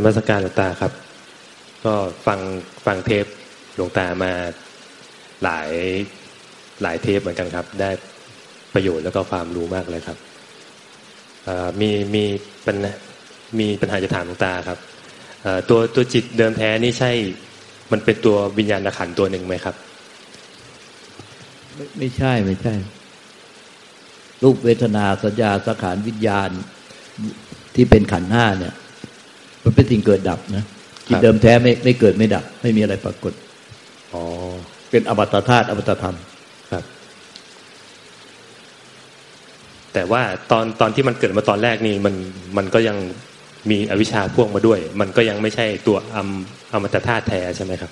กราบนมัสการหลวงตาครับ ก็ฟังฟังเทปหลวงตามาหลายหลายเทปเหมือนกันครับ ได้ประโยชน์แล้วก็ความรู้มากเลยครับมีมีปัญมีปัญหาจะถามหลวงตาครับตัวตัวจิตเดิมแท้นี่ใช่มันเป็นตัววิญญาณขันตัวหนึ่งไหมครับ ไม่ไม่ใช่ไม่ใช่ รูปเวทนาสัญญาสังขารวิญญาณที่เป็นขันห้าเนี่ย มันเป็นสิ่งเกิดดับนะจิตเดิมแท้ไม่ไม่เกิดไม่ดับ ไม่มีอะไรปรากฏอ๋อเป็นอมตะธาตุอมตะธรรมครับ แต่ว่าตอนตอนที่มันเกิดมาตอนแรกนี่มันมันก็ยังมีอวิชชาพ่วงมาด้วย มันก็ยังไม่ใช่ตัวอมอมตะธาตุแท้ใช่ไหมครับ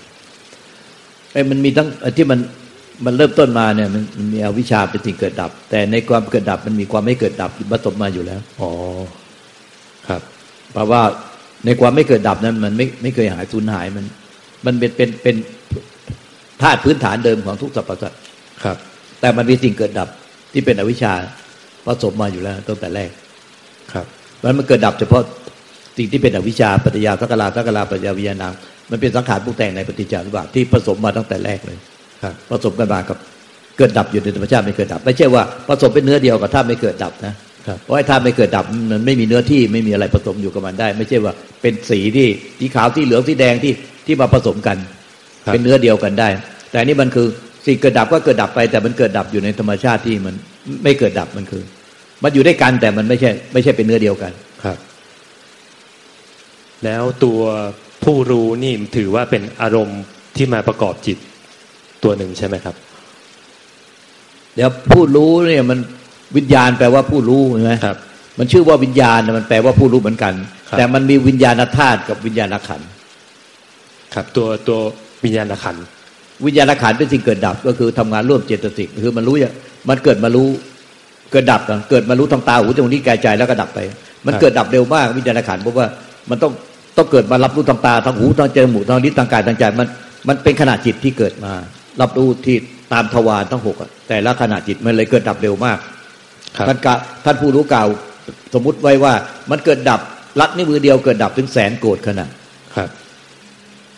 ไอ้มันมีทั้งที่มันมันเริ่มต้นมาเนี่ยมันมีอวิชชาเป็นสิ่งเกิดดับ แต่ในความเกิดดับมันมีความไม่เกิดดับผสมมาอยู่แล้ว อ๋อ ครับ เพราะว่า ในความไม่เกิดดับนั้น มันไม่ไม่เคยหายสูญหายมัน มันเป็นเป็นเป็นธาตุพื้นฐานเดิมของทุกสรรพสัตว์ครับ แต่มันมีสิ่งเกิดดับที่เป็นอวิชชาผสมมาอยู่แล้วตั้งแต่แรก ครับมันมันเกิดดับเฉพาะสิ่งที่เป็นอวิชชาปัจจยาสักลาสักลาปัจจยาวิญญาณังมันเป็นสังขารปรุงแต่งในปฏิจจารุบาทที่ผสมมาตั้งแต่แรกเลยผสมกันมากับเกิดดับอยู่ในธรรมชาติไม่เกิดดับ ไม่ใช่ว่าผสมเป็นเนื้อเดียวกับธาตุไม่เกิดดับนะ เพราะไอ้ธาตุไม่เกิดดับมันไม่มีเนื้อที่ไม่มีอะไรผสมอยู่กับมันได้ ไม่ใช่ว่าเป็นสีที่สีขาวที่เหลืองที่แดงที่ที่มาผสมกัน เป็นเนื้อเดียวกันได้ แต่นี่มันคือสิ่งเกิดดับก็เกิดดับไป แต่มันเกิดดับอยู่ในธรรมชาติที่มันไม่เกิดดับมันคือ มันอยู่ด้วยกันแต่มันไม่ใช่ ไม่ใช่เป็นเนื้อเดียวกันครับ แล้วตัวผู้รู้นี่ถือว่าเป็นอารมณ์ที่มาประกอบจิตตัวหนึ่งใช่ไหมครับเดี๋ยวผู้รู้เนี่ยมัน วิญญาณแปลว่าผู้รู้ใช่ไหมครับ มันชื่อว่าวิญญาณมันแปลว่าผู้รู้เหมือนกัน แต่มันมีวิญญาณธาตุกับวิญญาณขันครับ ตัวตัววิญญาณขันวิญญาณขันเป็นสิ่งเกิดดับก็คือทำงานร่วมเจตสิกคือมันรู้อย่างมันเกิดมารู้เกิดดับเกิดมารู้ทางตาหูจมูกนิ้วกายใจแล้วก็ดับไป มันเกิดดับเร็วมากวิญญาณขันเพราะว่ามันต้องต้องเกิดมารับรู้ทางตาทางหูทางจมูกทางนิ้วทางกายทางใจมันมันเป็นขนาดจิตที่เกิดมา รับรู้ที่ตามทวารทั้งหกแต่ละขณะจิตมันเลยเกิดดับเร็วมาก ท่านกะท่านผู้รู้กล่าวสมมุติไว้ว่า มันเกิดดับลัดนิ้วมือเดียวเกิดดับถึงแสนโกรธขนาดครับ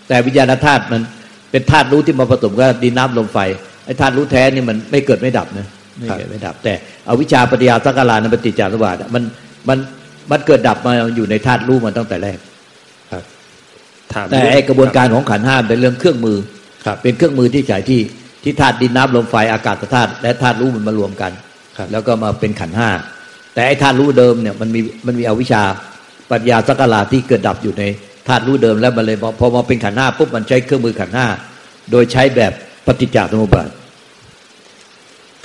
แต่วิญญาณธาตุมันเป็นธาตุรู้ที่มาผสมกับดินน้ำลมไฟไอ้ธาตุรู้แท้นี่มันไม่เกิดไม่ดับนะไม่เกิดไม่ดับ แต่อวิชชาปฏิยาสังกาลานปฏิจจารวาดมันมันมันเกิดดับมาอยู่ในธาตุรู้มาตั้งแต่แรกครับแต่ไอกระบวนการของขันห้าเป็นเรื่องเครื่องมือเป็นเครื่องมือที่ใช้ที่ที่ธาตุดินน้ำลมไฟอากาศธาตุและธาตุรู้มันมารวมกัน แล้วก็มาเป็นขันห้าแต่ไอ้ธาตุรู้เดิมเนี่ยมันมีมันมีอวิชชาปัญญาสักลาที่เกิดดับอยู่ในธาตุรู้เดิมแล้วมันเลยพอมาเป็นขันห้าปุ๊บมันใช้เครื่องมือขันห้าโดยใช้แบบปฏิจจสมุปบาท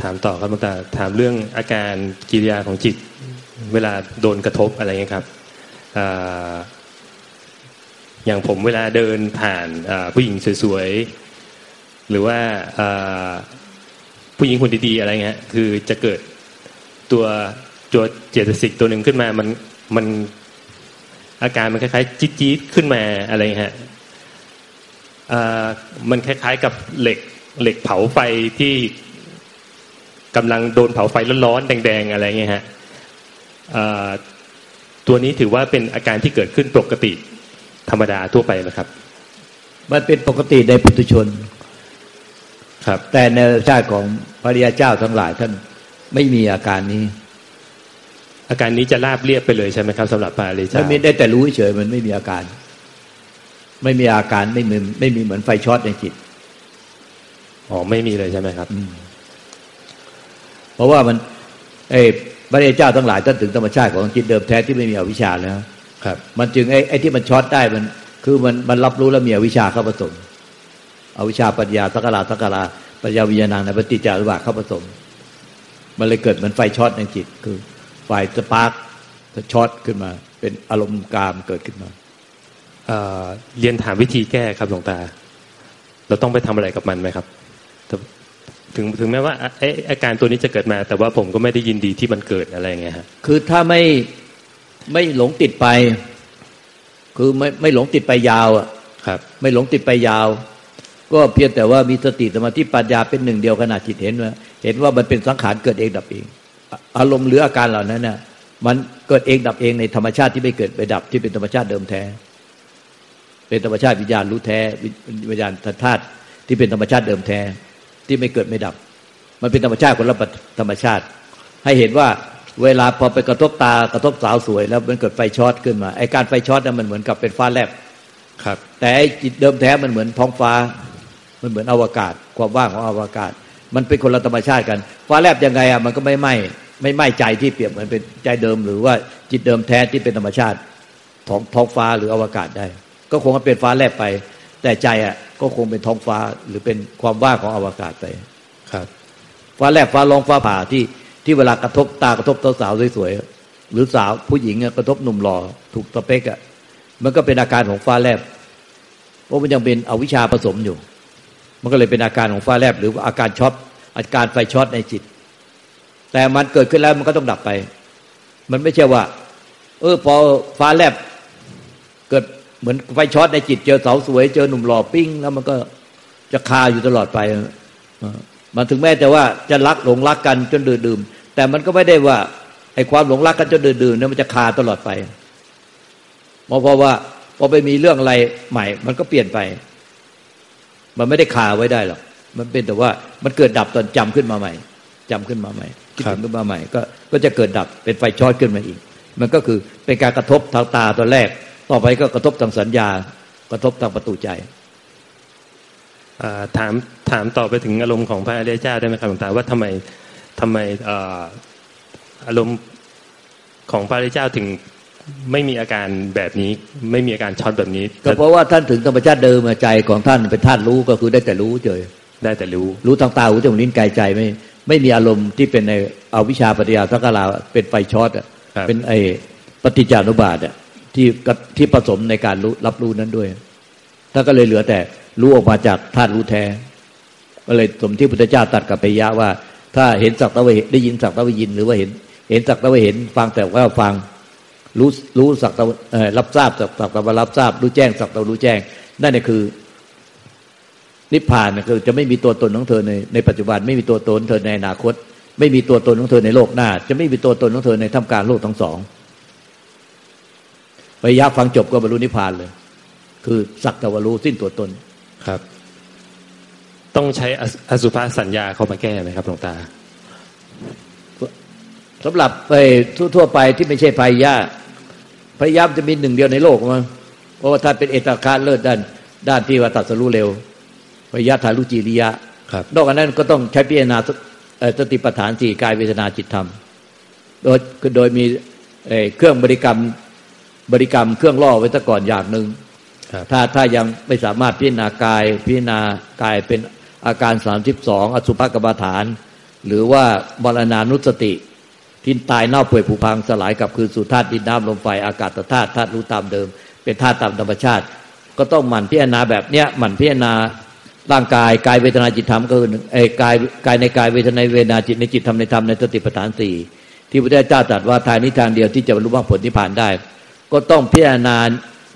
ถามต่อครับหลวงตาถามเรื่องอาการกิริยาของจิต เวลาโดนกระทบอะไรเงี้ยครับอย่างผมเวลาเดินผ่านผู้หญิงสวยๆหรือว่า ผู้หญิงคนดีๆอะไรเงี้ยคือจะเกิดตัวตัวเจตสิกตัวหนึ่งขึ้นมามันมันอาการมันคล้ายๆจี๊ดๆขึ้นมาอะไรเงี้ยมันคล้ายๆกับเหล็กเหล็กเผาไฟที่กำลังโดนเผาไฟร้อนๆแดง ๆ อะไรเงี้ยฮะตัวนี้ถือว่าเป็นอาการที่เกิดขึ้นปกติธรรมดาทั่วไปนะครับ มันเป็นปกติในปุถุชน ครับ แต่ในชาติของพระริยาเจ้าทั้งหลายท่านไม่มีอาการนี้ อาการนี้จะราบเรียบไปเลยใช่ไหมครับสำหรับพระริยาเจ้าไม่ได้แต่รู้เฉยมันไม่มีอาการ ไม่มีอาการไม่เหมือนไม่มีเหมือนไฟช็อตในจิตอ๋อไม่มีเลยใช่ไหมครับเพราะว่ามันไอ้พระอริยเจ้าทั้งหลายท่านถึงธรรมชาติของจิตเดิมแท้ที่ไม่มีอวิชชาแล้วครับ มันจึงไอ้ไอ้ที่มันช็อตได้มัน คือมันมันรับรู้แล้วมีอวิชชาเข้าผสม อวิชชาปัจจยาสังขาราสังขาระปัจจยาวิญญาณังในปฏิจจสมุปบาทเข้าผสม มันเลยเกิดเหมือนไฟช็อตในจิต คือไฟสปาร์กจะช็อตขึ้นมา เป็นอารมณ์กามเกิดขึ้นมาเเรียนถามวิธีแก้ครับหลวงตา เราต้องไปทำอะไรกับมันไหมครับถึงถึงแม้ว่าไอ้อาการตัวนี้จะเกิดมา แต่ว่าผมก็ไม่ได้ยินดีที่มันเกิดอะไรเงี้ยฮะคือถ้าไม่ไม่หลงติดไป คือไม่ไม่หลงติดไปยาวอะครับ ไม่หลงติดไปยาว ก็เพียงแต่ว่ามีสติสมาธิปัญญาเป็นหนึ่งเดียวขณะจิตเห็นว่าเห็นว่ามันเป็นสังขารเกิดเองดับเอง อารมณ์หรืออาการเหล่านั้นน่ะ มันเกิดเองดับเองในธรรมชาติที่ไม่เกิดไปดับที่เป็นธรรมชาติเดิมแท้ เป็นธรรมชาติวิญญาณรู้แท้วิญญาณธาตุที่เป็นธรรมชาติเดิมแท้ ที่ไม่เกิดไม่ดับ มันเป็นธรรมชาติคนละธรรมชาติ ให้เห็นว่าเวลาพอไปกระทบตากระทบสาวสวย แล้วมันเกิดไฟช็อตขึ้นมาไอการไฟช็อตนั้นมันเหมือนกับเป็นฟ้าแลบครับ แต่ไอจิตเดิมแท้มันเหมือนท้องฟ้า มันเหมือนอวกาศ ความว่างของอวกาศ มันเป็นคนละธรรมชาติกัน ฟ้าแลบยังไงอะมันก็ไม่ไหม้ไม่ไหม้ใจที่เปรียบเหมือนเป็นใจเดิม หรือว่าจิตเดิมแท้ที่เป็นธรรมชาติท้องท้องฟ้าหรืออวกาศได้ ก็คงเป็นฟ้าแลบไป แต่ใจอะก็คงเป็นท้องฟ้าหรือเป็นความว่างของอวกาศไปครับฟ้าแลบฟ้าลองฟ้าผ่าที่ที่เวลากระทบตากระทบสาวสวยๆหรือสาวผู้หญิงกระทบหนุ่มหล่อถูกตะเปกอะมันก็เป็นอาการของฟ้าแลบเพราะมันยังเป็นอวิชชาผสมอยู่ มันก็เลยเป็นอาการของฟ้าแลบหรืออาการช็อตอาการไฟช็อตในจิต แต่มันเกิดขึ้นแล้วมันก็ต้องดับไป มันไม่ใช่ว่า เออพอฟ้าแลบเกิดเหมือนไฟช็อตในจิต เจอสาวสวย เจอหนุ่มหล่อปิ้ง แล้วมันก็จะคาอยู่ตลอดไปมันถึงแม้แต่ว่าจะรักหลงรักกันจนดื่มดื่มแต่มันก็ไม่ได้ว่าไอ้ความหลงรักกันจนดื่มดื่มเนี่ยมันจะคาตลอดไปเพราะว่าพอไปมีเรื่องอะไรใหม่ มันก็เปลี่ยนไป มันไม่ได้คาไว้ได้หรอกมันเป็นแต่ว่ามันเกิดดับตอนจำขึ้นมาใหม่จำขึ้นมาใหม่คิดถึงขึ้นมาใหม่ ก็ก็จะเกิดดับเป็นไฟช็อตขึ้นมาอีก มันก็คือเป็นการกระทบทางตาตอนแรก ต่อไปก็กระทบทางสัญญา กระทบทางประตูใจถามถามต่อไปถึงอารมณ์ของพระอริยเจ้าได้ไหมครับหลวงตาว่าทำไมทำไมอารมณ์ของพระอริยเจ้าถึง ไม่มีอาการแบบนี้ ไม่มีอาการช็อตแบบนี้ ก็เพราะว่าท่านถึงธรรมชาติเดิมใจของท่านเป็นธาตุรู้ก็คือได้แต่รู้เฉยได้แต่รู้ รู้ทางตาหูจมูกลิ้นกายใจไม่ไม่มีอารมณ์ที่เป็นในเอาวิชาปฏิยาสังกาลาเป็นไฟช็อตอะเป็นไอปฏิจจานุบาทอะที่ที่ผสมในการรู้รับรู้นั้นด้วยถ้าก็เลยเหลือแต่รู้ออกมาจากธาตุรู้แท้ ก็เลยสมที่พุทธเจ้าตัดกับปยะว่า ถ้าเห็นสักตะวได้ยินสักตะวยิน หรือว่าเห็น เห็นสักตะวเห็นฟังแต่ว่าฟัง รู้รู้สักตะรับทราบสักสักตะวรับทราบ รู้แจ้งสักตะรู้แจ้ง นั่นเนี่ยคือ นิพพานคือจะไม่มีตัวตนของเธอในในปัจจุบัน ไม่มีตัวตนเธอในอนาคต ไม่มีตัวตนของเธอในโลกหน้า จะไม่มีตัวตนของเธอในท่ามกลางโลกทั้งสองปยะฟังจบก็บรรลุนิพพานเลย คือสักตะวรู้สิ้นตัวตนครับ ต้องใช้อสุภาสัญญาเข้ามาแก้ไหมครับหลวงตาสำหรับไปทั่วๆไปที่ไม่ใช่พายา พยายามจะมีหนึ่งเดียวในโลกมั้งเพราะว่าท่านเป็นเอตคาเลิศด้าน ด้านที่ว่าตัดสรู้เร็วพยาธารุจิริยะนอกจากนั้นก็ต้องใช้พิจารณาสติปัฏฐานสี่กายเวทนาจิตธรรม โดยโดยมีเครื่องบริกรรมบริกรรมเครื่องล่อไว้ซะก่อนอย่างหนึ่งถ้าถ้ายังไม่สามารถพิจารณากายพิจารณากายเป็นอาการสามสิบสองอสุภกรรมฐาน หรือว่ามรณานุสติ ทิ้นตายเน่าเปื่อยผุพังสลายกับคืนสู่ธาตุดินน้ำลมไฟอากาศธาตุธาตุรู้ตามเดิม เป็นธาตุตามธรรมชาติ ก็ต้องหมั่นพิจารณาแบบเนี้ยหมั่นพิจารณาร่างกายกายเวทนาจิตธรรมก็คือไอ้กายกายในกายเวทนาเวทนาจิตในจิตธรรมในธรรมในสติปัฏฐานสี่ที่พระเจ้าตรัสว่าทางนี้ทางเดียวที่จะบรรลุมรรคผลนิพพานได้ ก็ต้องพิจารณา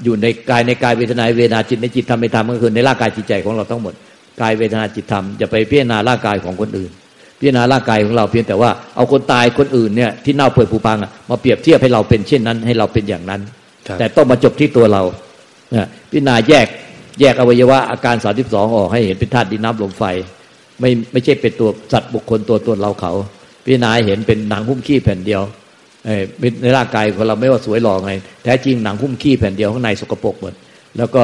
อยู่ในกายในกายเวทนาเวทนาจิตในจิตธรรมในธรรมก็คือในร่างกายจิตใจของเราทั้งหมดกายเวทนาจิตธรรมอย่าไปพิจารณาร่างกายของคนอื่น พิจารณาร่างกายของเราเพียงแต่ว่าเอาคนตายคนอื่นเนี่ยที่เน่าเปื่อยผุพังมาเปรียบเทียบให้เราเป็นเช่นนั้น ให้เราเป็นอย่างนั้น แต่ต้องมาจบที่ตัวเราพิจารณาแยกแยกอวัยวะอาการสาสิบสองออกให้เห็นเป็นธาตุดินน้ำลมไฟ ไม่ไม่ใช่เป็นตัวสัตว์บุคคลตัวตนเราเขา พิจารณาเห็นเป็นหนังหุ้มขี้แผ่นเดียวในร่างกายของเราไม่ว่าสวยหล่อไง แท้จริงหนังหุ้มขี้แผ่นเดียวข้างในสกปรกหมดแล้วก็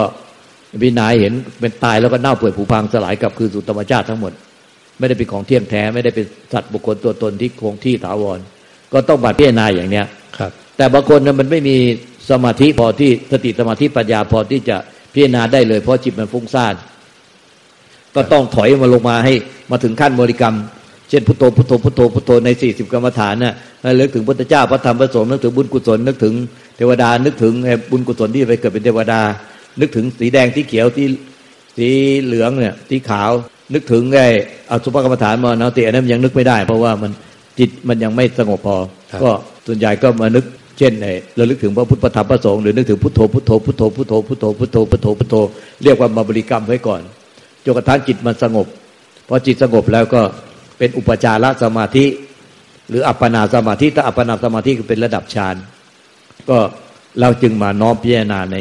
วินัยเห็นเป็นตายแล้วก็เน่าเปื่อยผุพังสลายกับคือสุธรรมชาติทั้งหมด ไม่ได้เป็นของเที่ยงแท้ไม่ได้เป็นสัตว์บุคคลตัวตนที่คงที่ถาวร ก็ต้องบัดพิจารณาอย่างเนี้ยครับ แต่บางคนมันไม่มีสมาธิพอที่สติสมาธิปัญญาพอที่จะพิจารณาได้เลย เพราะจิตมันฟุ้งซ่านก็ต้องถอยมาลงมาให้มาถึงขั้นบริกรรม เช่นพุทโธพุทโธพุทโธพุทโธในสี่สิบกรรมฐานน่ะนึกถึงพุทธเจ้าพระธรรมพระสงฆ์นึกถึงบุญกุศลนึกถึงเทวดานึกถึงบุญกุศลที่ไปเกิดเป็นเทวดา นึกถึงสีแดงที่เขียวที่สีเหลืองเนี่ยสีขาว นึกถึงไอ้อสุภกรรมฐานมาเนาะแต่อันนั้นยังนึกไม่ได้ เพราะว่ามันจิตมันยังไม่สงบพอ ก็ส่วนใหญ่ก็มานึกเช่นไอ้เราลึกถึงพระพุทธธรรมพระสงฆ์หรือนึกถึงพุทโธพุทโธพุทโธพุทโธพุทโธพุทโธพุทโธพุทโธเรียกว่ามาบริกรรมไว้ก่อนจนกระทั่งจิตมันสงบพอจิตสงบแล้วก็เป็นอุปจารสมาธิ หรืออัปปนาสมาธิถ้าอัปปนาสมาธิก็เป็นระดับฌานก็เราจึงมาน้อมพิจารณาใน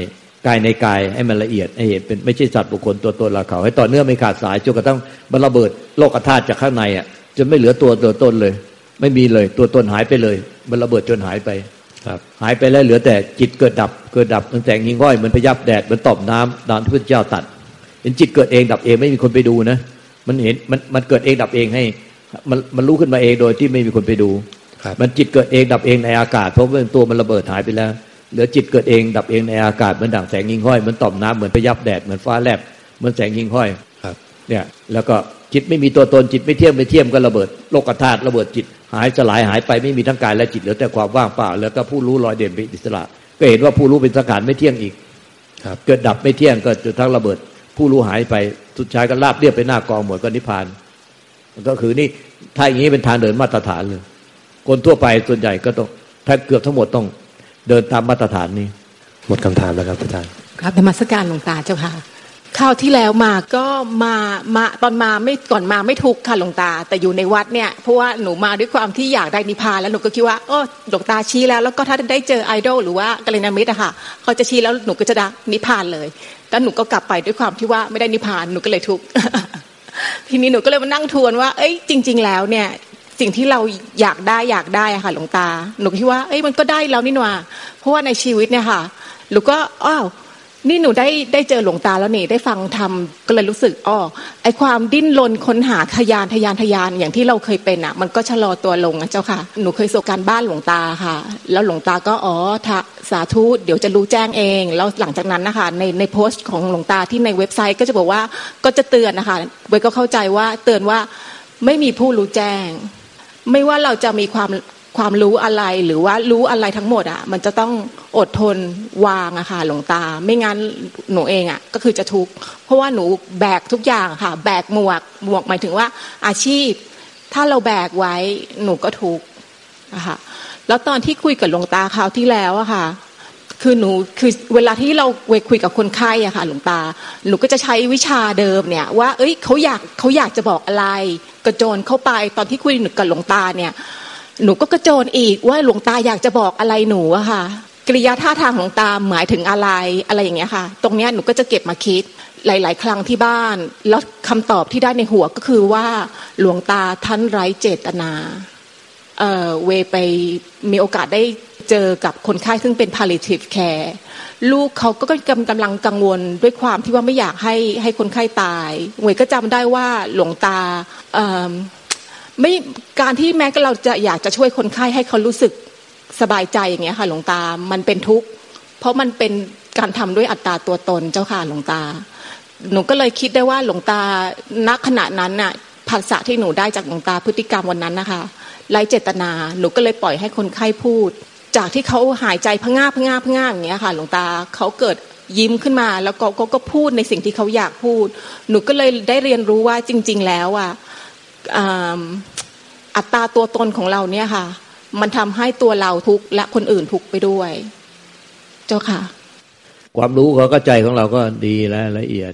กายในกายให้มันละเอียดให้เห็นเป็นไม่ใช่สัตว์บุคคลตัวตนเราเขา ให้ต่อเนื่องไม่ขาดสายจนกระทั่งมันระเบิดโลกธาตุจากข้างในอะจนไม่เหลือตัวตัวตนเลย ไม่มีเลย ตัวตนหายไปเลย มันระเบิดจนหายไปครับ หายไปแล้วเหลือแต่จิตเกิดดับเกิดดับมันแสงยิงห้อยเหมือนพยับแดดเหมือนตอบน้ำดานที่พระเจ้าตัด เห็นจิตเกิดเองดับเองไม่มีคนไปดูนะ มันเห็นมันมันเกิดเองดับเองให้ มันมันรู้ขึ้นมาเองโดยที่ไม่มีคนไปดูครับมันจิตเกิดเองดับเองในอากาศเพราะว่าตัวมันระเบิดหายไปแล้ว เหลือจิตเกิดเองดับเองในอากาศเหมือนด่างแสงยิงห้อยเหมือนต่อมน้ำเหมือนพยับแดดเหมือนฟ้าแลบเหมือนแสงยิงห้อยครับเนี่ยแล้วก็จิตไม่มีตัวตนจิตไม่เที่ยมไม่เที่ยมก็ระเบิดโลกธาตุระเบิดจิตหายสลายหายไปไม่มีทั้งกายและจิตเหลือแต่ความว่างเปล่า แล้วก็ผู้รู้ลอยเด่นเป็นอิสระ ก็เห็นว่าผู้รู้เป็นสังขารไม่เที่ยงอีกครับเกิดดับไม่เที่ยงก็จนทั้งระเบิด ผู้รู้หายไปสุดท้ายก็ลาบเรียบไปหน้ากองหมดก็นิพพานมันก็คือนี่ถ้าอย่างนี้เป็นทางเดินมาตรฐานเลยคนทั่วไปส่วนใหญ่ก็ต้องถ้าเกือบทั้งหมดต้อง เดินตามมาตรฐานนี้ หมดคำถามแล้วครับอาจารย์ครับธรรมสการหลวงตาเจ้าค่ะคราวที่แล้วมาก็มามาตอนมาไม่ก่อนมาไม่ทุกข์ค่ะหลวงตา แต่อยู่ในวัดเนี่ยเพราะว่าหนูมาด้วยความที่อยากได้นิพพานแล้วหนูก็คิดว่าเออหลวงตาชี้แล้วแล้วก็ถ้าได้เจอไอดอลหรือว่ากัลยาณมิตรอะค่ะเขาจะชี้แล้วหนูก็จะได้นิพพานเลยแล้วหนูก็กลับไปด้วยความที่ว่าไม่ได้นิพพานหนูก็เลยทุกข์ทีนี้หนูก็เลยมานั่งทวนว่า เอ้ยจริง ๆ แล้วเนี่ย สิ่งที่เราอยากได้อยากได้ค่ะหลวงตาหนูคิดว่าเอ้ยมันก็ได้แล้วนี่หว่าเพราะว่าในชีวิตเนี่ยค่ะหนูก็อ้าวนี่หนูได้ได้เจอหลวงตาแล้วนี่ได้ฟังทำก็เลยรู้สึกอ๋อไอความดิ้นรนค้นหาทะยานทะยานทะยานอย่างที่เราเคยเป็นอะ มันก็ชะลอตัวลงนะเจ้าค่ะ หนูเคยส่งการบ้านหลวงตาค่ะ แล้วหลวงตาก็อ๋อทะสาธุเดี๋ยวจะรู้แจ้งเอง แล้วหลังจากนั้นนะคะในในโพสต์ของหลวงตาที่ในเว็บไซต์ก็จะบอกว่าก็จะเตือนนะคะไว้ก็เข้าใจว่าเตือนว่าไม่มีผู้รู้แจ้ง ไม่ว่าเราจะมีความความรู้อะไรหรือว่ารู้อะไรทั้งหมดอะ มันจะต้องอดทนวางอะค่ะหลวงตา ไม่งั้นหนูเองอะ ก็คือจะทุกข์เพราะว่าหนูแบกทุกอย่างค่ะ แบกหมวกหมวกหมายถึงว่า อาชีพ ถ้าเราแบกไว้หนูก็ทุกข์อะค่ะแล้วตอนที่คุยกับหลวงตาคราวที่แล้วอะค่ะ คือหนูคือเวลาที่เราเวคุยกับคนไข้อะค่ะหลวงตา หนูก็จะใช้วิชาเดิมเนี่ยว่า เอ้ยเขาอยากเขาอยากจะบอกอะไร กระโจนเข้าไปตอนที่คุยกับหลวงตาเนี่ย หนูก็กระโจนอีกว่าหลวงตาอยากจะบอกอะไรหนูอะค่ะกริยาท่าทางหลวงตาหมายถึงอะไรอะไรอย่างเงี้ยค่ะ ตรงเนี้ยหนูก็จะเก็บมาคิดหลาย ๆ ครั้งที่บ้าน แล้วคำตอบที่ได้ในหัวก็คือว่าหลวงตาท่านไร้เจตนาเอ่อเวไปมีโอกาสได้ เจอกับคนไข้ซึ่งเป็น palliative care ลูกเขาก็กำกำลังกังวลด้วยความที่ว่าไม่อยากให้ให้คนไข้ตายเวยก็จำได้ว่าหลวงตาไม่การที่แม้เราจะอยากจะช่วยคนไข้ให้เขารู้สึกสบายใจอย่างเงี้ยค่ะหลวงตา มันเป็นทุกข์ เพราะมันเป็นการทำด้วยอัตราตัวตนเจ้าค่ะหลวงตา หนูก็เลยคิดได้ว่าหลวงตาณขณะนั้นน่ะภาษาที่หนูได้จากหลวงตาพฤติกรรมวันนั้นนะคะไร้เจตนา หนูก็เลยปล่อยให้คนไข้พูด จากที่เขาหายใจพง่าพง่าพง่าอย่างเงี้ยค่ะ หลวงตาเขาเกิดยิ้มขึ้นมา แล้วก็ก็ก็พูดในสิ่งที่เขาอยากพูด หนูก็เลยได้เรียนรู้ว่าจริง ๆ แล้วอะอัตราตัวตนของเราเนี่ยค่ะ มันทำให้ตัวเราทุกข์และคนอื่นทุกข์ไปด้วย เจ้าค่ะ ความรู้เขาก็ใจของเราก็ดีและละเอียด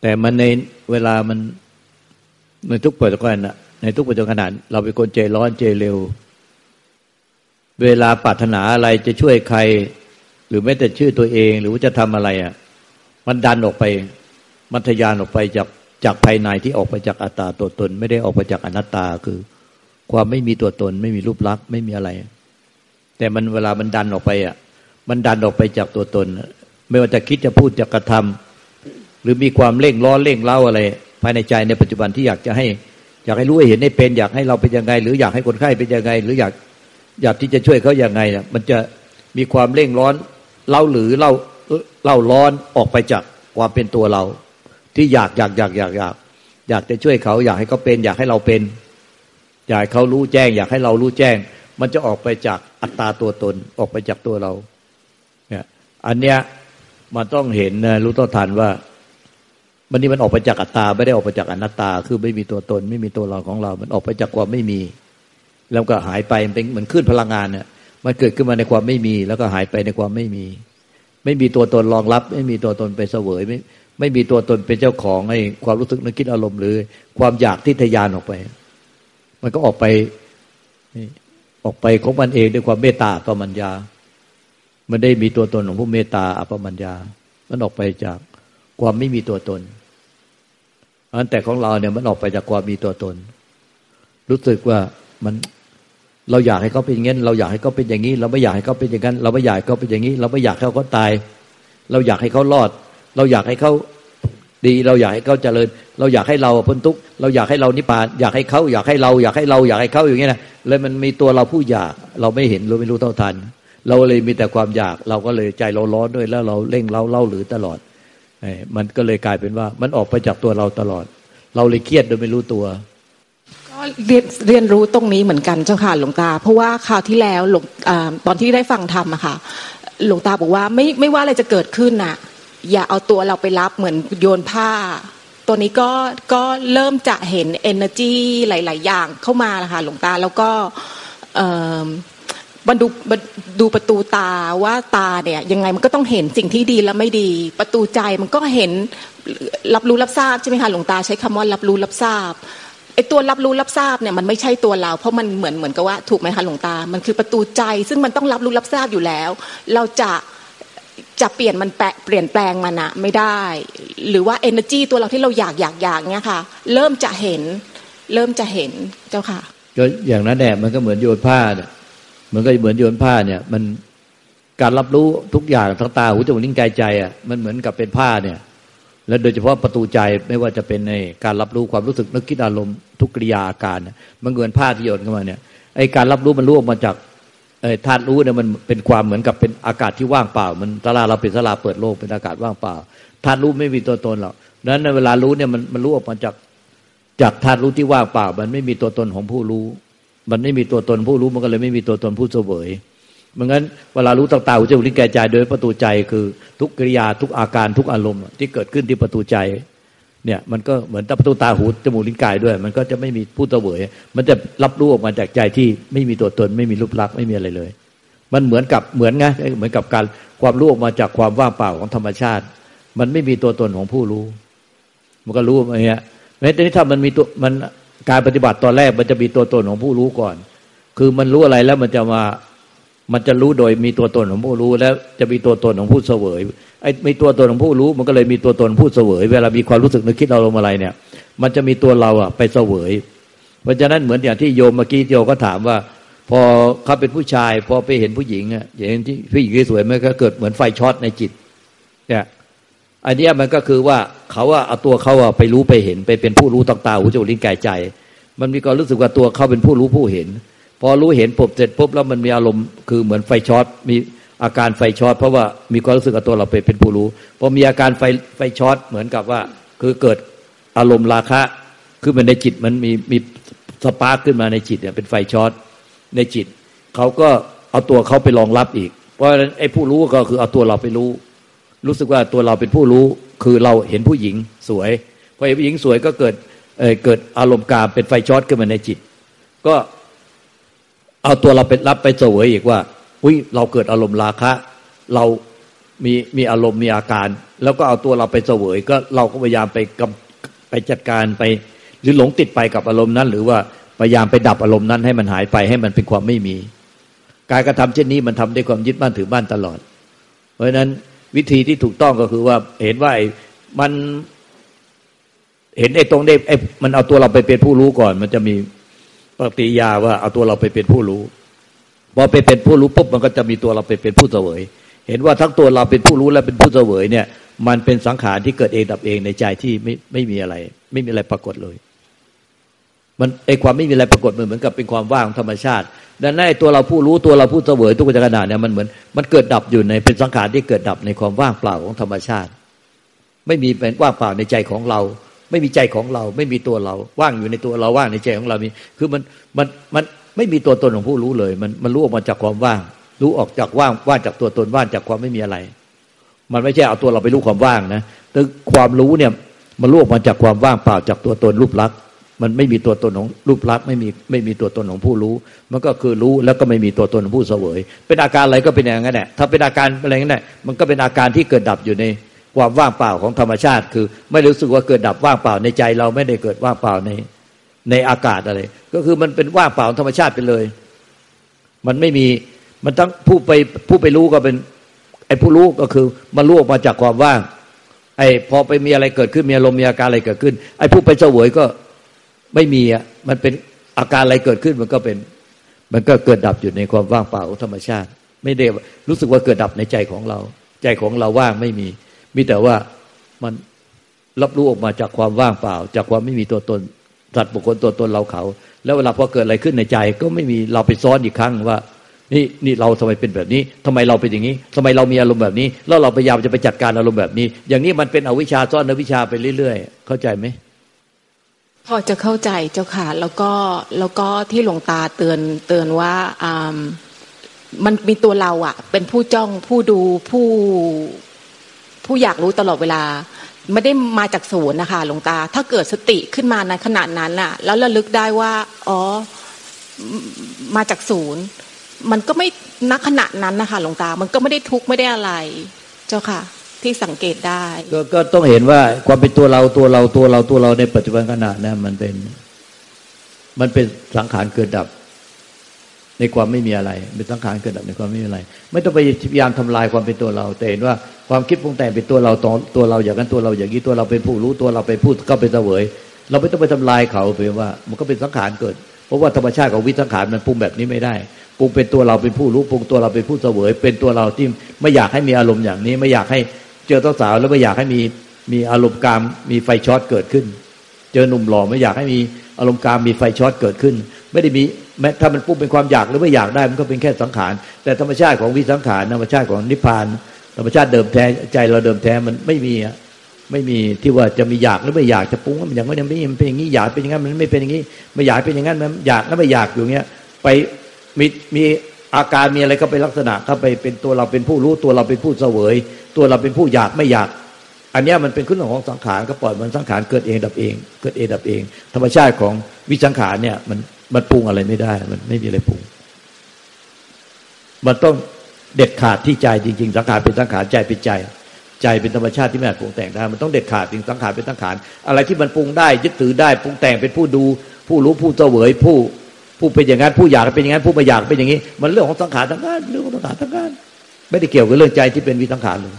แต่มันในเวลามันในทุกปัจจุบันนะในทุกปัจจุบันขนาดเราเป็นคนใจร้อนใจเร็ว เวลาปรารถนาอะไรจะช่วยใคร หรือแม้แต่ชื่อตัวเอง หรือว่าจะทำอะไรอะ มันดันออกไป มันทะยานออกไปจากจากภายในที่ออกไปจากอัตตาตัวตน ไม่ได้ออกไปจากอนัตตาคือ ความไม่มีตัวตน ไม่มีรูปลักษณ์ไม่มีอะไร แต่มันเวลามันดันออกไปอะ มันดันออกไปจากตัวตน ไม่ว่าจะคิดจะพูดจะกระทำหรือมีความเร่งร้อนเร่งเล่าอะไร ภายในใจในปัจจุบันที่อยากจะให้ อยากให้รู้ให้เห็นให้เป็น อยากให้เราเป็นยังไง หรืออยากให้คนไข้เป็นยังไง หรืออยาก อยากที่จะช่วยเขาอย่างไงน่ะมันจะมีความเร่งร้อนเล่าหรือเล่าเล่าร้อนออกไปจากความเป็นตัวเรา ที่อยากอยากอยากอยากอยาก อยากจะช่วยเขา อยากให้เขาเป็น อยากให้เราเป็น อยากให้เขารู้แจ้ง อยากให้เรารู้แจ้ง มันจะออกไปจากอัตตาตัวตนออกไปจากตัวเราเนี่ยอันเนี้ยมันต้องเห็นนะรู้ต้องทันว่า มันนี่มันออกไปจากอัตตา ไม่ได้ออกไปจากอนัตตา คือไม่มีตัวตน ไม่มีตัวเราของเรา มันออกไปจากความไม่มี แล้วก็หายไปมันเป็นเหมือนคลื่นพลังงานเนี่ยมันเกิดขึ้นมาในความไม่มี แล้วก็หายไปในความไม่มี ไม่มีตัวตนรองรับ ไม่มีตัวตนไปเสวยไม่ไม่มีตัวตนเป็นเจ้าของให้ความรู้สึกนึกคิดอารมณ์หรือ ความอยากที่ทะยานออกไป มันก็ออกไปออกไปของมันเองด้วยความเมตตาปมัญญา มันได้มีตัวตนของผู้เมตตาอปมัญญา มันออกไปจากความไม่มีตัวตนอันแต่ของเราเนี่ยมันออกไปจากความมีตัวตน รู้สึกว่ามัน เราอยากให้เขาเป็นอย่างนี้เราอยากให้เขาเป็นอย่างนี้ เราไม่อยากให้เขาเป็นอย่างนั้น เราไม่อยากให้เขาเป็นอย่างนี้ เราไม่อยากให้เขาตาย เราอยากให้เขารอด เราอยากให้เขาดี เราอยากให้เขาเจริญ เราอยากให้เราพ้นทุกข์เราอยากให้เรานิพพาน อยากให้เขาอยากให้เราอยากให้เราอยากให้เขาอย่างนี้นะเลยมันมีตัวเราผู้อยาก เราไม่เห็นเราไม่รู้เท่าทัน เราเลยมีแต่ความอยาก เราก็เลยใจเราร้อนด้วยแล้วเราเร่งเล่าเล่าหรือตลอดมันก็เลยกลายเป็นว่า มันออกไปจากตัวเราตลอด เราเลยเครียดโดยไม่รู้ตัว เรียนเรียนรู้ตรงนี้เหมือนกันเจ้าค่ะหลวงตา เพราะว่าคราวที่แล้วหลวงตอนที่ได้ฟังธรรมอะค่ะ หลวงตาบอกว่าไม่ไม่ว่าอะไรจะเกิดขึ้นน่ะ อย่าเอาตัวเราไปรับเหมือนโยนผ้า ตัวนี้ก็ก็เริ่มจะเห็น energy หลาย ๆ อย่างเข้ามาละค่ะหลวงตาแล้วก็มันดูดูประตูตาว่าตาเนี่ย ยังไงมันก็ต้องเห็นสิ่งที่ดีและไม่ดี ประตูใจมันก็เห็นรับรู้รับทราบใช่ไหมคะหลวงตาใช้คำว่ารับรู้รับทราบ ไอ้ตัวรับรู้รับทราบเนี่ยมันไม่ใช่ตัวเรา เพราะมันเหมือนเหมือนกับว่าถูกไหมคะหลวงตา มันคือประตูใจ ซึ่งมันต้องรับรู้รับทราบอยู่แล้ว เราจะจะเปลี่ยนมันแปะเปลี่ยนแปลงมันอะไม่ได้ หรือว่า energy ตัวเราที่เราอยากอยากอยากเนี่ยค่ะ เริ่มจะเห็น เริ่มจะเห็นเจ้าค่ะก็อย่างนั้นแหละมันก็เหมือนโยนผ้าเนี่ยมันก็เหมือนโยนผ้าเนี่ย มันการรับรู้ทุกอย่างทั้งตาหูจมูกลิ้นกายใจอะมันเหมือนกับเป็นผ้าเนี่ย และโดยเฉพาะประตูใจไม่ว่าจะเป็นในการรับรู้ความรู้สึกนึกคิดอารมณ์ทุกกิริยาอาการมันเหมือนผ้าที่โยนเข้ามาเนี่ยไอการรับรู้มันรู้ออกมาจากไอธาตุรู้เนี่ยมันเป็นความเหมือนกับเป็นอากาศที่ว่างเปล่า มันตลาเราเป็นตลาเปิดโลกเป็นอากาศว่างเปล่าธาตุรู้ไม่มีตัวตนหรอกนั้นในเวลารู้เนี่ยมันมันรู้ออกมาจากจากธาตุรู้ที่ว่างเปล่า มันไม่มีตัวตนของผู้รู้ มันไม่มีตัวตนผู้รู้มันก็เลยไม่มีตัวตนผู้เสวย มือนกันเวลารู้ต่างๆจะรู้ลิ้นแก่ใจโดยประตูใจคือทุกกิริยาทุกอาการทุกอารมณ์ที่เกิดขึ้นที่ประตูใจเนี่ยมันก็เหมือนตประตูตาหูจมูกลิ้นกายด้วย มันก็จะไม่มีผู้เวยมันจะรับรู้ออกมาจากใจที่ไม่มีตัวตน ไม่มีรูปลักษณ์ไม่มีอะไรเลย มันเหมือนกับเหมือนไงเหมือนกับการความรู้ออกมาจากความว่างเปล่าของธรรมชาติ มันไม่มีตัวตนของผู้รู้ มันก็รู้อะไรเงี้ยแม้แต่นี้ถ้ามันมีตัวมันการปฏิบัติตอนแรกมันจะมีตัวตนของผู้รู้ก่อน คือมันรู้อะไรแล้วมันจะมา มันจะรู้โดยมีตัวตนของผู้รู้ แล้วจะมีตัวตนของผู้เสวยไอ้มีตัวตนของผู้รู้ มันก็เลยมีตัวตนผู้เสวย เวลามีความรู้สึกนึกคิดเราลงอะไรเนี่ย มันจะมีตัวเราอะไปเสวย เพราะฉะนั้นเหมือนอย่างที่โยมเมื่อกี้โยมก็ถามว่า พอเขาเป็นผู้ชาย พอไปเห็นผู้หญิงอะอย่างที่ผู้หญิงสวยมันก็เกิดเหมือนไฟช็อตในจิตเนี่ยอันนี้มันก็คือว่าเขาว่าเอาตัวเขาอะไปรู้ไปเห็นไปเป็นผู้รู้ทางตาหูจมูกลิ้นกายใจ มันมีความรู้สึกว่าตัวเขาเป็นผู้รู้ผู้เห็น พอรู้เห็นปุ๊บเสร็จปุ๊บแล้วมันมีอารมณ์คือเหมือนไฟช็อตมีอาการไฟช็อตเพราะว่ามีความรู้สึกกับตัวเราเป็นเป็นผู้รู้พอมีอาการไฟไฟช็อตเหมือนกับว่า คือเกิดอารมณ์ราคะคือมันในจิตมันมีมีสปาร์กขึ้นมาในจิตเนี่ยเป็นไฟช็อตในจิตเขาก็เอาตัวเขาไปรองรับอีก เพราะฉะนั้นไอ้ผู้รู้ก็คือเอาตัวเราไปรู้ รู้สึกว่าตัวเราเป็นผู้รู้คือเราเห็นผู้หญิงสวยพอเห็นผู้หญิงสวยก็เกิดเเกิดอารมณ์กามเป็นไฟช็อตขึ้นมาในจิต ก็ เอาตัวเราไปรับไปเสวยอีกว่าอุ้ยเราเกิดอารมณ์ราคะ เรามีมีอารมณ์มีอาการ แล้วก็เอาตัวเราไปเสวยก็เราก็พยายามไปกำไปจัดการไป หรือหลงติดไปกับอารมณ์นั้น หรือว่าพยายามไปดับอารมณ์นั้นให้มันหายไปให้มันเป็นความไม่มี การกระทำเช่นนี้มันทำด้วยความยึดบ้านถือบ้านตลอด เพราะฉะนั้นวิธีที่ถูกต้องก็คือว่าเห็นว่ามันเห็นไอ้ตรงนี้ไอ้มันเอาตัวเราไปเป็นผู้รู้ก่อน มันจะมี ปฏิยาว่าเอาตัวเราไปเป็นผู้รู้พอไปเป็นผู้รู้ปุ๊บมันก็จะมีตัวเราไปเป็นผู้เสวย เห็นว่าทั้งตัวเราเป็นผู้รู้และเป็นผู้เสวยเนี่ย มันเป็นสังขารที่เกิดเองดับเองในใจที่ไม่ไม่มีอะไร ไม่มีอะไรปรากฏเลย มันไอความไม่มีอะไรปรากฏเหมือนกับเป็นความว่างธรรมชาติดังนั้นตัวเราผู้รู้ตัวเราผู้เสวยทุกขณะเนี่ยมันเหมือนมันเกิดดับอยู่ในเป็นสังขารที่เกิดดับในความว่างเปล่าของธรรมชาติ ไม่มีเป็นว่างเปล่าในใจของเรา ไม่มีใจของเรา ไม่มีตัวเรา ว่างอยู่ในตัวเราว่างในใจของเรามี คือมันมันมันไม่มีตัวตนของผู้รู้เลย มันมันรู้ออกมาจากความว่าง รู้ออกจากว่างว่างจากตัวตนว่างจากความไม่มีอะไร มันไม่ใช่เอาตัวเราไปรู้ความว่างนะแต่ความรู้เนี่ยมันรู้ออกมาจากความว่างเปล่าจากตัวตนรูปลักษณ์มันไม่มีตัวตนของรูปลักษณ์ไม่มีไม่มีตัวตนของผู้รู้ มันก็คือรู้แล้วก็ไม่มีตัวตนของผู้เสวย เป็นอาการอะไรก็เป็นอย่างนั้นแหละถ้าเป็นอาการอะไรนั่นแหละมันก็เป็นอาการที่เกิดดับอยู่ใน ความว่างเปล่าของธรรมชาติ คือ ไม่รู้สึกว่าเกิดดับว่างเปล่าในใจ เราไม่ได้เกิดว่างเปล่าในในอากาศอะไร ก็คือมันเป็นว่างเปล่าธรรมชาติไปเลย มันไม่มีมันต้องผู้ไปผู้ไปรู้ก็เป็นไอ้ผู้รู้ก็คือมารู้ออกมาจากความว่าง ไอ้พอไปมีอะไรเกิดขึ้นมีอารมณ์มีอาการอะไรเกิดขึ้น ไอ้ผู้ไปเสวยก็ไม่มีอะมันเป็นอาการอะไรเกิดขึ้นมันก็เป็น มันก็เกิดดับอยู่ในความว่างเปล่าธรรมชาติ ไม่ได้รู้สึกว่าเกิดดับในใจของเรา ใจของเราว่างไม่มี มีแต่ว่ามันรับรู้ออกมาจากความว่างเปล่า จากความไม่มีตัวตนสัตว์บุคคลตัวตนเราเขา แล้วเวลาพอเกิดอะไรขึ้นในใจ ก็ไม่มีเราไปซ้อนอีกครั้งว่านี่นี่เราทำไมเป็นแบบนี้ทำไมเราเป็นอย่างนี้ทำไมเรามีอารมณ์แบบนี้ แล้วเราพยายามจะไปจัดการอารมณ์แบบนี้ อย่างนี้มันเป็นอวิชชาซ้อนอวิชชาไปเรื่อยๆ เข้าใจไหมพอจะเข้าใจเจ้าค่ะ แล้วก็แล้วก็ที่หลวงตาเตือนเตือนว่าอ่ามันมีตัวเราอะเป็นผู้จ้องผู้ดูผู้ ผู้อยากรู้ตลอดเวลา ไม่ได้มาจากศูนย์นะคะหลวงตา ถ้าเกิดสติขึ้นมาในขณะนั้นน่ะ แล้วระลึกได้ว่า อ๋อ มาจากศูนย์ มันก็ไม่นักขณะนั้นนะคะหลวงตา มันก็ไม่ได้ทุกข์ไม่ได้อะไร เจ้าค่ะ ที่สังเกตได้ก็ก็ต้องเห็นว่าความเป็นตัวเราตัวเราตัวเราตัวเราในปัจจุบันขณะนะมันเป็น มันเป็นสังขารเกิดดับในความไม่มีอะไร เป็นสังขารเกิดดับในความไม่มีอะไร ไม่ต้องไปพยายามทำลายความเป็นตัวเรา แต่เห็นว่า ความคิดปรุงแต่งเป็นตัวเราตตัวเราอย่างนั้นตัวเราอย่างนี้ตัวเราเป็นผู้รู้ตัวเราเป็นผู้ก็เป็นเสวย เราไม่ต้องไปทำลายเขาเพียงว่า มันก็เป็นสังขารเกิด เพราะว่าธรรมชาติของวิสังขารมันปรุงแบบนี้ไม่ได้ปรุงเป็นตัวเราเป็นผู้รู้ปรุงตัวเราเป็นผู้เสวย เป็นตัวเราที่ไม่อยากให้มีอารมณ์อย่างนี้ ไม่อยากให้เจอต้สาวแล้วไม่อยากให้มีมีอารมณ์กามมีไฟช็อตเกิดขึ้น เจอหนุ่มหล่อไม่อยากให้มีอารมณ์กามมีไฟช็อตเกิดขึ้น ไม่ได้มีแม้ถ้ามันปุ๊บเป็นความอยากหรือไม่อยากได้มันก็เป็นแค่สังขาร แต่ธรรมชาติของวิสังขารธรรมชาติของนิพพาน ธรรมชาติเดิมแท้ใจเราเดิมแท้มันไม่มีอะไม่มีที่ว่าจะมีอยากหรือไม่อยากจะปรุงมันอย่างนี้ไม่มันเป็นอย่างนี้อยากเป็นอย่างนั้นมันไม่เป็นอย่างนี้ไม่อยากเป็นอย่างนั้นมันอยากแล้วไม่อยากอยู่เงี้ยไปมีมีอาการมีอะไรก็ไปลักษณะเข้าไปเป็นตัวเราเป็นผู้รู้ตัวเราเป็นผู้เสวย ตัวเราเป็นผู้อยากไม่อยาก อันนี้มันเป็นขึ้นของสังขารก็ปล่อยมันสังขารเกิดเองดับเอง เกิดเองดับเอง ธรรมชาติของวิสังขารเนี่ยมันมันปรุงอะไรไม่ได้ มันไม่มีอะไรปรุงมันต้อง เด็ดขาดที่ใจจริง ๆ สังขารเป็นสังขารใจเป็นใจ ใจเป็นธรรมชาติที่ไม่อาจปรุงแต่งได้มันต้องเด็ดขาดจริงสังขารเป็นสังขารอะไรที่มันปรุงได้ยึดถือได้ปรุงแต่งเป็นผู้ดู ผู้รู้ผู้เสวยผู้ผู้เป็นอย่างนั้นผู้อยากเป็นอย่างนั้นผู้ไม่อยากเป็นอย่างนี้ มันเรื่องของสังขารทั้งนั้นเรื่องของสังขารทั้งนั้นไม่ได้เกี่ยวกับเรื่องใจที่เป็นวิสังขารเลย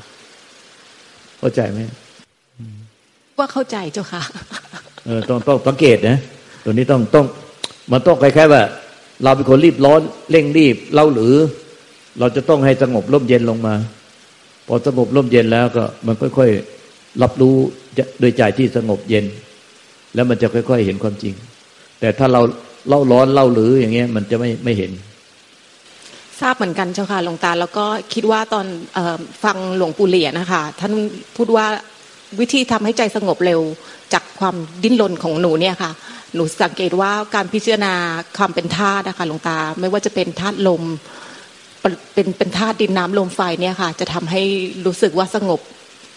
เข้าใจไหมว่าเข้าใจเจ้าค่ะเออต้องต้องสังเกตนะตัวนี้ต้องต้องมันต้องคล้ายๆว่า เราเป็นคนรีบร้อนเร่งรีบเราหรือ เราจะต้องให้สงบร่มเย็นลงมา พอสงบร่มเย็นแล้วก็ มันค่อยๆรับรู้โดยใจที่สงบเย็น แล้วมันจะค่อย ๆ เห็นความจริง แต่ถ้าเราเล่าร้อนเล่าหรืออย่างเงี้ย มันจะไม่ไม่เห็น ทราบเหมือนกันเจ้าค่ะหลวงตา แล้วก็คิดว่าตอนอฟังหลวงปู่เหลียนะคะ ท่านพูดว่าวิธีทำให้ใจสงบเร็วจากความดิ้นรนของหนูเนี่ยค่ะ หนูสังเกตว่าการพิจารณาความเป็นธาตุนะคะหลวงตา ไม่ว่าจะเป็นธาตุลม เป็นเป็นธาตุดินน้ำลมไฟเนี่ยค่ะ จะทำให้รู้สึกว่าสงบ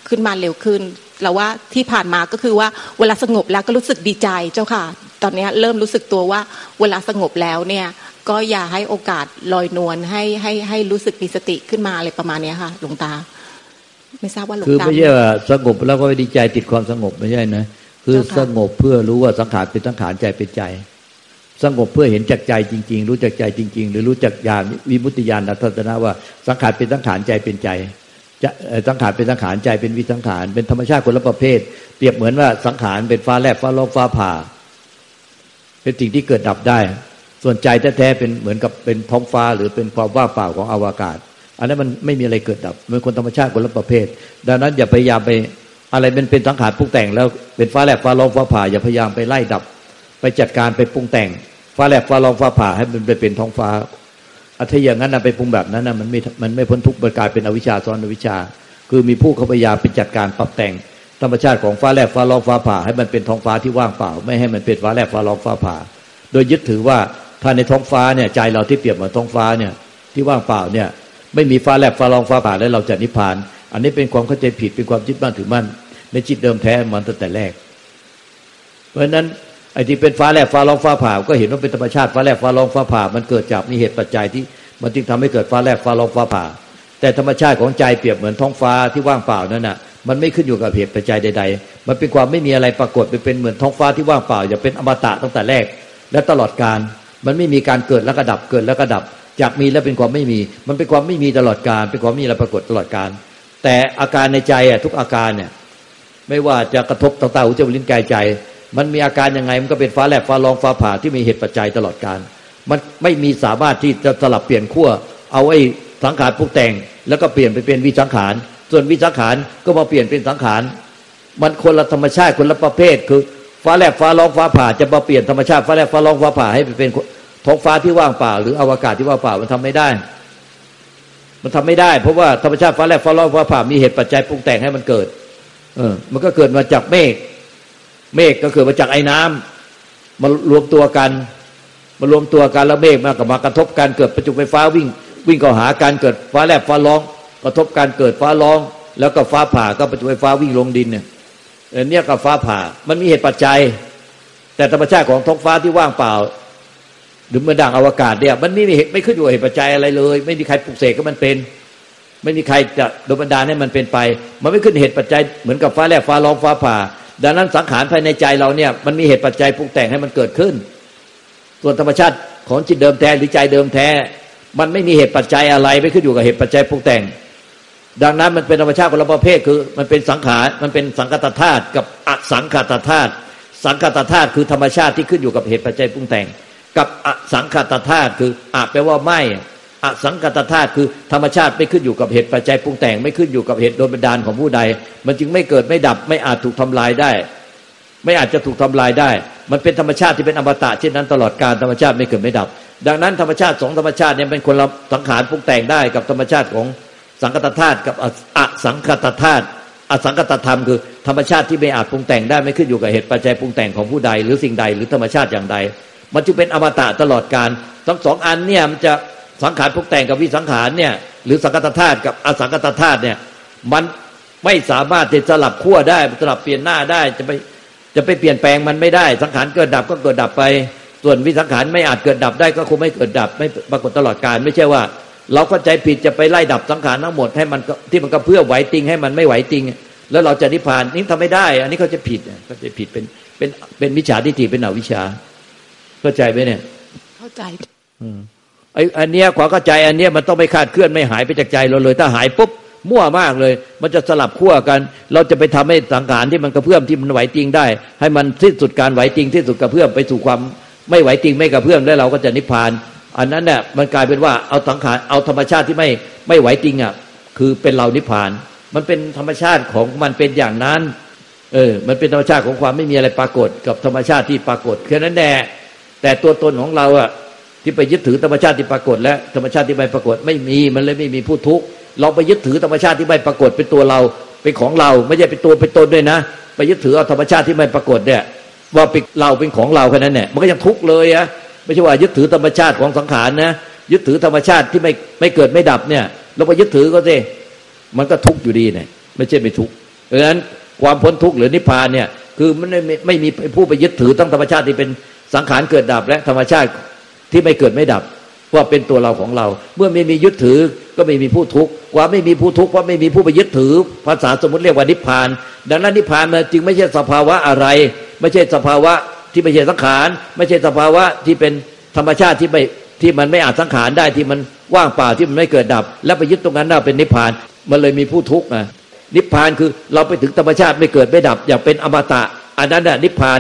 ขึ้นมาเร็วขึ้นแล้วว่าที่ผ่านมาก็คือว่าเวลาสงบแล้วก็รู้สึกดีใจเจ้าค่ะ ตอนนี้เริ่มรู้สึกตัวว่าเวลาสงบแล้วเนี่ย ก็อย่าให้โอกาสลอยนวลให้ให้ให้รู้สึกมีสติขึ้นมาอะไรประมาณนี้ค่ะหลวงตา ไม่ทราบว่าหลวงตาคือไม่ใช่ว่าสงบแล้วก็ดีใจติดความสงบไม่ใช่นะคือสงบเพื่อรู้ว่าสังขารเป็นสังขารใจเป็นใจ สงบเพื่อเห็นจักใจจริง ๆ รู้จักใจจริง ๆ หรือรู้จักญาณวิมุตติญาณทัศนะว่าสังขารเป็นสังขารใจเป็นใจจะสังขารเป็นสังขารใจเป็นวิสังขารเป็นธรรมชาติคนละประเภท เปรียบเหมือนว่าสังขารเป็นฟ้าแลบฟ้าร้องฟ้าผ่า เป็นสิ่งที่เกิดดับได้ ส่วนใจแท้ๆเป็นเหมือนกับเป็นท้องฟ้าหรือเป็นความว่างเปล่าของอวกาศ อันนั้นมันไม่มีอะไรเกิดดับเป็นคนธรรมชาติคนละประเภท ดังนั้นอย่าพยายามไปอะไรมันเป็นสังขารปรุงแต่งแล้วเป็นฟ้าแลบฟ้าร้องฟ้าผ่าอย่าพยายามไปไล่ดับ ไปจัดการไปปรุงแต่ง ฟ้าแลบฟ้าร้องฟ้าผ่าให้มันไปเป็นท้องฟ้าอัธอย่างนั้นนะไปปรุงแบบนั้นนะมันไม่มันไม่พ้นทุกข์มันกลายเป็นอวิชชาซ้อนอวิชชา คือมีผู้เขาพยายามไปจัดการปรับแต่งธรรมชาติของฟ้าแลบฟ้าร้องฟ้าผ่า ให้มันเป็นท้องฟ้าที่ว่างเปล่า ไม่ให้มันเป็นฟ้าแลบฟ้าร้องฟ้าผ่า โดยยึดถือว่าถ้าในท้องฟ้าเนี่ยใจเราที่เปรียบเหมือนท้องฟ้าเนี่ยที่ว่างเปล่าเนี่ยไม่มีฟ้าแลบฟ้าร้องฟ้าผ่าแล้วเราจะนิพพาน อันนี้เป็นความเข้าใจผิดเป็นความยึดมั่นถือมั่นในจิตเดิมแท้มันตั้งแต่แรก เพราะฉะนั้น ไอ้ที่เป็นฟ้าแลบฟ้าร้องฟ้าผ่าก็เห็นว่าเป็นธรรมชาติฟ้าแลบฟ้าร้องฟ้าผ่า มันเกิดจากมีเหตุปัจจัยที่มันจึงทำให้เกิดฟ้าแลบฟ้าร้องฟ้าผ่า แต่ธรรมชาติของใจเปรียบเหมือนท้องฟ้าที่ว่างเปล่านั่นน่ะมันไม่ขึ้นอยู่กับเหตุปัจจัยใด ๆ มันเป็นความไม่มีอะไรปรากฏไปเป็นเหมือนท้องฟ้าที่ว่างเปล่าอย่าเป็นอมตะตั้งแต่แรก และตลอดการมันไม่มีการเกิดแล้วก็ดับเกิดแล้วก็ดับ จากมีแล้วเป็นความไม่มี มันเป็นความไม่มีตลอดการเป็นความไม่มีอะไรปรากฏตลอดการ แต่อาการในใจอะทุกอาการเนี่ยไม่ว่าจะกระทบต่างๆหูจมูกลิ้นกายใจ มันมีอาการยังไงมันก็เป็นฟ้าแลบฟ้าร้องฟ้าผ่าที่มีเหตุปัจจัยตลอดการ มันไม่มีสามารถที่จะสลับเปลี่ยนขั้วเอาไอ้สังขารปรุงแต่ง แล้วก็เปลี่ยนไปเป็นวิสังขาร ส่วนวิสังขารก็มาเปลี่ยนเป็นสังขาร มันคนละธรรมชาติคนละประเภท คือฟ้าแลบฟ้าร้องฟ้าผ่าจะมาเปลี่ยนธรรมชาติฟ้าแลบฟ้าร้องฟ้าผ่าให้เป็นท้องฟ้าที่ว่างเปล่า หรืออวกาศที่ว่างเปล่ามันทำไม่ได้ มันทำไม่ได้ เพราะว่าธรรมชาติฟ้าแลบฟ้าร้องฟ้าผ่ามีเหตุปัจจัยปรุงแต่งให้มันเกิด เออ มันก็เกิดมาจากเมฆ เมฆก็เกิดมาจากไอ้น้ำมารวมตัวกัน มารวมตัวกันแล้วเมฆมากับมากระทบกันเกิดประจุไฟฟ้าวิ่ง วิ่งเข้าหาการเกิดฟ้าแลบฟ้าร้อง กระทบการเกิดฟ้าร้อง แล้วก็ฟ้าผ่าก็ประจุไฟฟ้าวิ่งลงดินเนี่ยเนี่ยกับฟ้าผ่ามันมีเหตุปัจจัย แต่ธรรมชาติของท้องฟ้าที่ว่างเปล่า หรือเมื่อดังอวกาศเนี่ยมันไม่มีเหตุไม่ขึ้นอยู่เหตุปัจจัยอะไรเลย ไม่มีใครปลุกเสกก็มันเป็น ไม่มีใครจะโดนบันดาลให้มันเป็นไป มันไม่ขึ้นเหตุปัจจัยเหมือนกับฟ้าแลบฟ้าร้องฟ้าผ่า ดังนั้นสังขารภายในใจเราเนี่ยมันมีเหตุปัจจัยปรุงแต่งให้มันเกิดขึ้น ส่วนธรรมชาติของจิตเดิมแท้หรือใจเดิมแท้ มันไม่มีเหตุปัจจัยอะไรไม่ขึ้นอยู่กับเหตุปัจจัยปรุงแต่ง ดังนั้นมันเป็นธรรมชาติคนละประเภทคือ มันเป็นสังขารมันเป็นสังกัตธาตุกับอสังกัตธาตุสังกัตธาตุคือธรรมชาติที่ขึ้นอยู่กับเหตุปัจจัยปรุงแต่ง กับอสังกัตธาตุคืออะแปลว่าไม่ อสังกัตธาตุคือธรรมชาติไม่ขึ้นอยู่กับเหตุปัจจัยปรุงแต่งไม่ขึ้นอยู่กับเหตุโดนบันดาลของผู้ใด มันจึงไม่เกิดไม่ดับไม่อาจถูกทำลายได้ ไม่อาจจะถูกทำลายได้ มันเป็นธรรมชาติที่เป็นอมตะเช่นนั้นตลอดการธรรมชาติไม่เกิดไม่ดับ ดังนั้นธรรมชาติสองธรรมชาติเนี่ยเป็นคนละสังขารปรุงแต่งได้กับธรรมชาติของสังกัตธาตุกับอสังกัตธาตุอสังกัตธรรมคือธรรมชาติที่ไม่อาจปรุงแต่งได้ไม่ขึ้นอยู่กับเหตุปัจจัยปรุงแต่งของผู้ใด หรือสิ่งใดหรือธรรมชาติอย่างใด มันจึงเป็นอมตะตลอดการทั้งสองอันเนี่ยมันจะ สังขารปรุงแต่งกับวิสังขารเนี่ย หรือสังกัตธาตุกับอสังกัตธาตุเนี่ย มันไม่สามารถจะสลับขั้วได้สลับเปลี่ยนหน้าได้จะไปจะไปเปลี่ยนแปลงมันไม่ได้ สังขารเกิดดับก็เกิดดับไป ส่วนวิสังขารไม่อาจเกิดดับได้ก็คงไม่เกิดดับ ไม่ปรากฏตลอดการไม่ใช่ว่า เราเข้าใจผิดจะไปไล่ดับสังขารทั้งหมดให้มันที่มันก็เพื่อไหวติงให้มันไม่ไหวติง แล้วเราจะนิพพานนี่ทำไม่ได้ อันนี้เขาจะผิดเขาจะผิดเป็นเป็นเป็นมิจฉาทิฏฐิเป็นอวิชชา เข้าใจไหมเนี่ย เข้าใจ ไอ้อันเนี้ยความเข้าใจอันเนี้ยมันต้องไม่คาดเคลื่อนไม่หายไปจากใจเราเลย ถ้าหายปุ๊บมั่วมากเลย มันจะสลับขั้วกัน เราจะไปทำให้สังขารที่มันกระเพื่อมที่มันไหวจริงได้ ให้มันที่สุดการไหวจริงที่สุดกระเพื่อมไปสู่ความไม่ไหวจริงไม่กระเพื่อมแล้วเราก็จะนิพพาน อันนั้นเนี่ยมันกลายเป็นว่าเอาสังขารเอาธรรมชาติที่ไม่ไม่ไหวจริงอะคือเป็นเรานิพพาน มันเป็นธรรมชาติของมันเป็นอย่างนั้นเออมันเป็นธรรมชาติของความไม่มีอะไรปรากฏกับธรรมชาติที่ปรากฏแค่นั้นแน่แต่ตัวตนของเราอะ ที่ไปยึดถือธรรมชาติที่ปรากฏ และธรรมชาติที่ไม่ปรากฏไม่มีมันเลยไม่มีผู้ทุกข์เราไปยึดถือธรรมชาติที่ไม่ปรากฏเป็นตัวเราเป็นของเราไม่ใช่เป็นตัวเป็นตนด้วยนะ ไปยึดถือเอาธรรมชาติที่ไม่ปรากฏเนี่ยว่าเป็นเราเป็นของเราแค่นั้นเนี่ยมันก็ยังทุกข์เลยอะไม่ใช่ว่ายึดถือธรรมชาติของสังขารนะยึดถือธรรมชาติที่ไม่ไม่เกิดไม่ดับเนี่ยเราไปยึดถือก็สิมันก็ทุกข์อยู่ดีเนี่ยไม่ใช่ไม่ทุกข์เพราะฉะนั้นความพ้นทุกข์หรือนิพพานเนี่ยคือมันไม่ไม่มีผู้ไปยึดถือตั้งธรรมชาติที่เป็นสังขารเกิดดับและธรรมชาติ ที่ไม่เกิดไม่ดับว่าเป็นตัวเราของเรา เมื่อไม่มียึดถือก็ไม่มีผู้ทุกข์ความไม่มีผู้ทุกข์เพราะไม่มีผู้ไปยึดถือ ภาษาสมมติเรียกว่านิพพาน ดังนั้นนิพพานมันจึงไม่ใช่สภาวะอะไร ไม่ใช่สภาวะที่ไม่ใช่สังขาร ไม่ใช่สภาวะที่เป็นธรรมชาติที่ไม่ที่มันไม่อาจสังขารได้ที่มันว่างเปล่าที่มันไม่เกิดดับ แล้วไปยึดตรงนั้นได้เป็นนิพพานมันเลยมีผู้ทุกข์นะนิพพานคือเราไปถึงธรรมชาติไม่เกิดไม่ดับ อย่างเป็นอมตะ อันนั้นน่ะนิพพาน